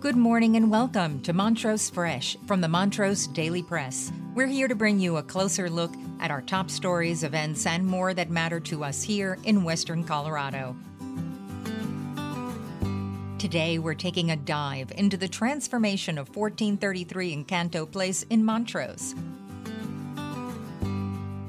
Good morning and welcome to Montrose Fresh from the Montrose Daily Press. We're here to bring you a closer look at our top stories, events, and more that matter to us here in Western Colorado. Today, we're taking a dive into the transformation of 1433 Encanto Place in Montrose.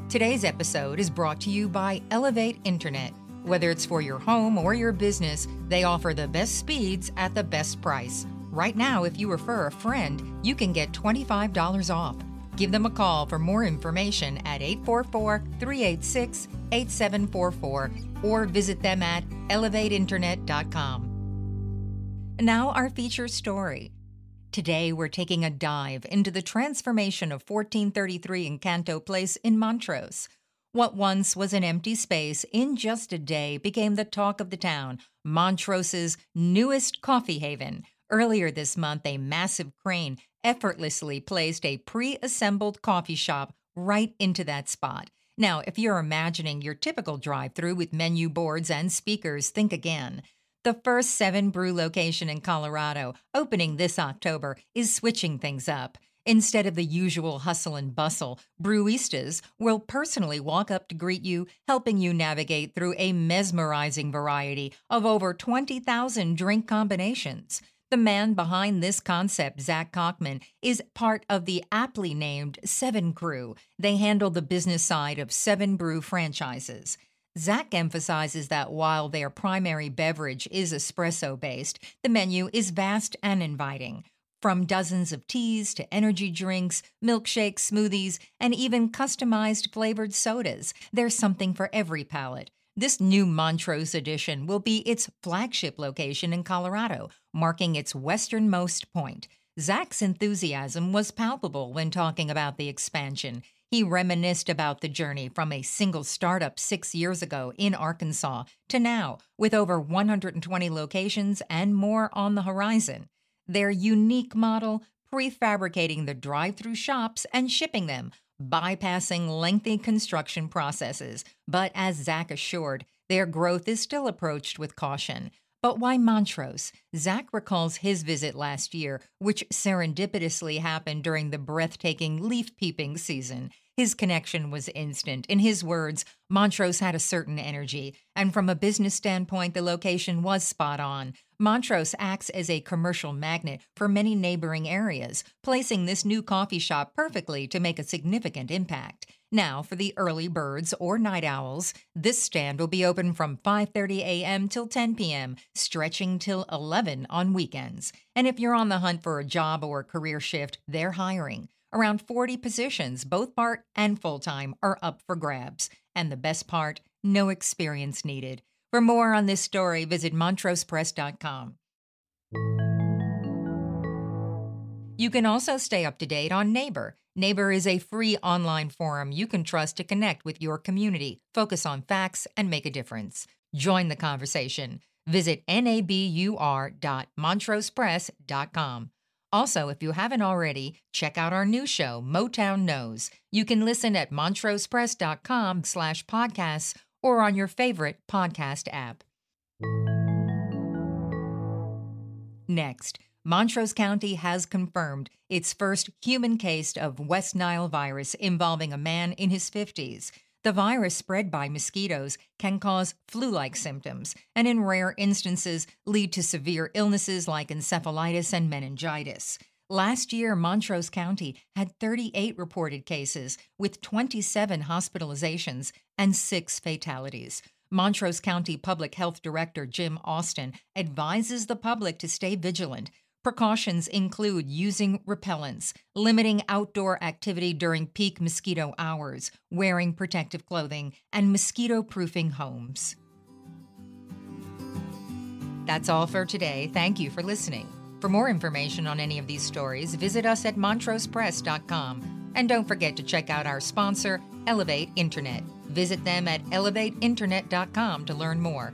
Today's episode is brought to you by Elevate Internet. Whether it's for your home or your business, they offer the best speeds at the best price. Right now, if you refer a friend, you can get $25 off. Give them a call for more information at 844 386 8744 or visit them at elevateinternet.com. Now, our feature story. Today, we're taking a dive into the transformation of 1433 Encanto Place in Montrose. What once was an empty space in just a day became the talk of the town, Montrose's newest coffee haven. Earlier this month, a massive crane effortlessly placed a pre assembled coffee shop right into that spot. Now, if you're imagining your typical drive through with menu boards and speakers, think again. The first seven brew location in Colorado, opening this October, is switching things up. Instead of the usual hustle and bustle, Brewistas will personally walk up to greet you, helping you navigate through a mesmerizing variety of over 20,000 drink combinations. The man behind this concept, Zach Cockman, is part of the aptly named Seven Crew. They handle the business side of Seven Brew franchises. Zach emphasizes that while their primary beverage is espresso based, the menu is vast and inviting. From dozens of teas to energy drinks, milkshakes, smoothies, and even customized flavored sodas, there's something for every palate. This new Montrose edition will be its flagship location in Colorado, marking its westernmost point. Zach's enthusiasm was palpable when talking about the expansion. He reminisced about the journey from a single startup six years ago in Arkansas to now, with over 120 locations and more on the horizon. Their unique model, prefabricating the drive through shops and shipping them, bypassing lengthy construction processes. But as Zach assured, their growth is still approached with caution. But why Montrose? Zach recalls his visit last year, which serendipitously happened during the breathtaking leaf peeping season. His connection was instant. In his words, Montrose had a certain energy, and from a business standpoint, the location was spot on. Montrose acts as a commercial magnet for many neighboring areas, placing this new coffee shop perfectly to make a significant impact. Now, for the early birds or night owls, this stand will be open from 5:30 a.m. till 10 p.m., stretching till 11 on weekends. And if you're on the hunt for a job or career shift, they're hiring. Around 40 positions, both part and full time, are up for grabs. And the best part no experience needed. For more on this story, visit montrosepress.com. You can also stay up to date on Nabur. Nabur is a free online forum you can trust to connect with your community, focus on facts, and make a difference. Join the conversation. Visit nabur.montrosepress.com. Also, if you haven't already, check out our new show, Motown Knows. You can listen at montrosepress.com slash podcasts or on your favorite podcast app. Next, Montrose County has confirmed its first human case of West Nile virus involving a man in his 50s. The virus spread by mosquitoes can cause flu like symptoms and, in rare instances, lead to severe illnesses like encephalitis and meningitis. Last year, Montrose County had 38 reported cases, with 27 hospitalizations and six fatalities. Montrose County Public Health Director Jim Austin advises the public to stay vigilant Precautions include using repellents, limiting outdoor activity during peak mosquito hours, wearing protective clothing, and mosquito proofing homes. That's all for today. Thank you for listening. For more information on any of these stories, visit us at montrosepress.com. And don't forget to check out our sponsor, Elevate Internet. Visit them at elevateinternet.com to learn more.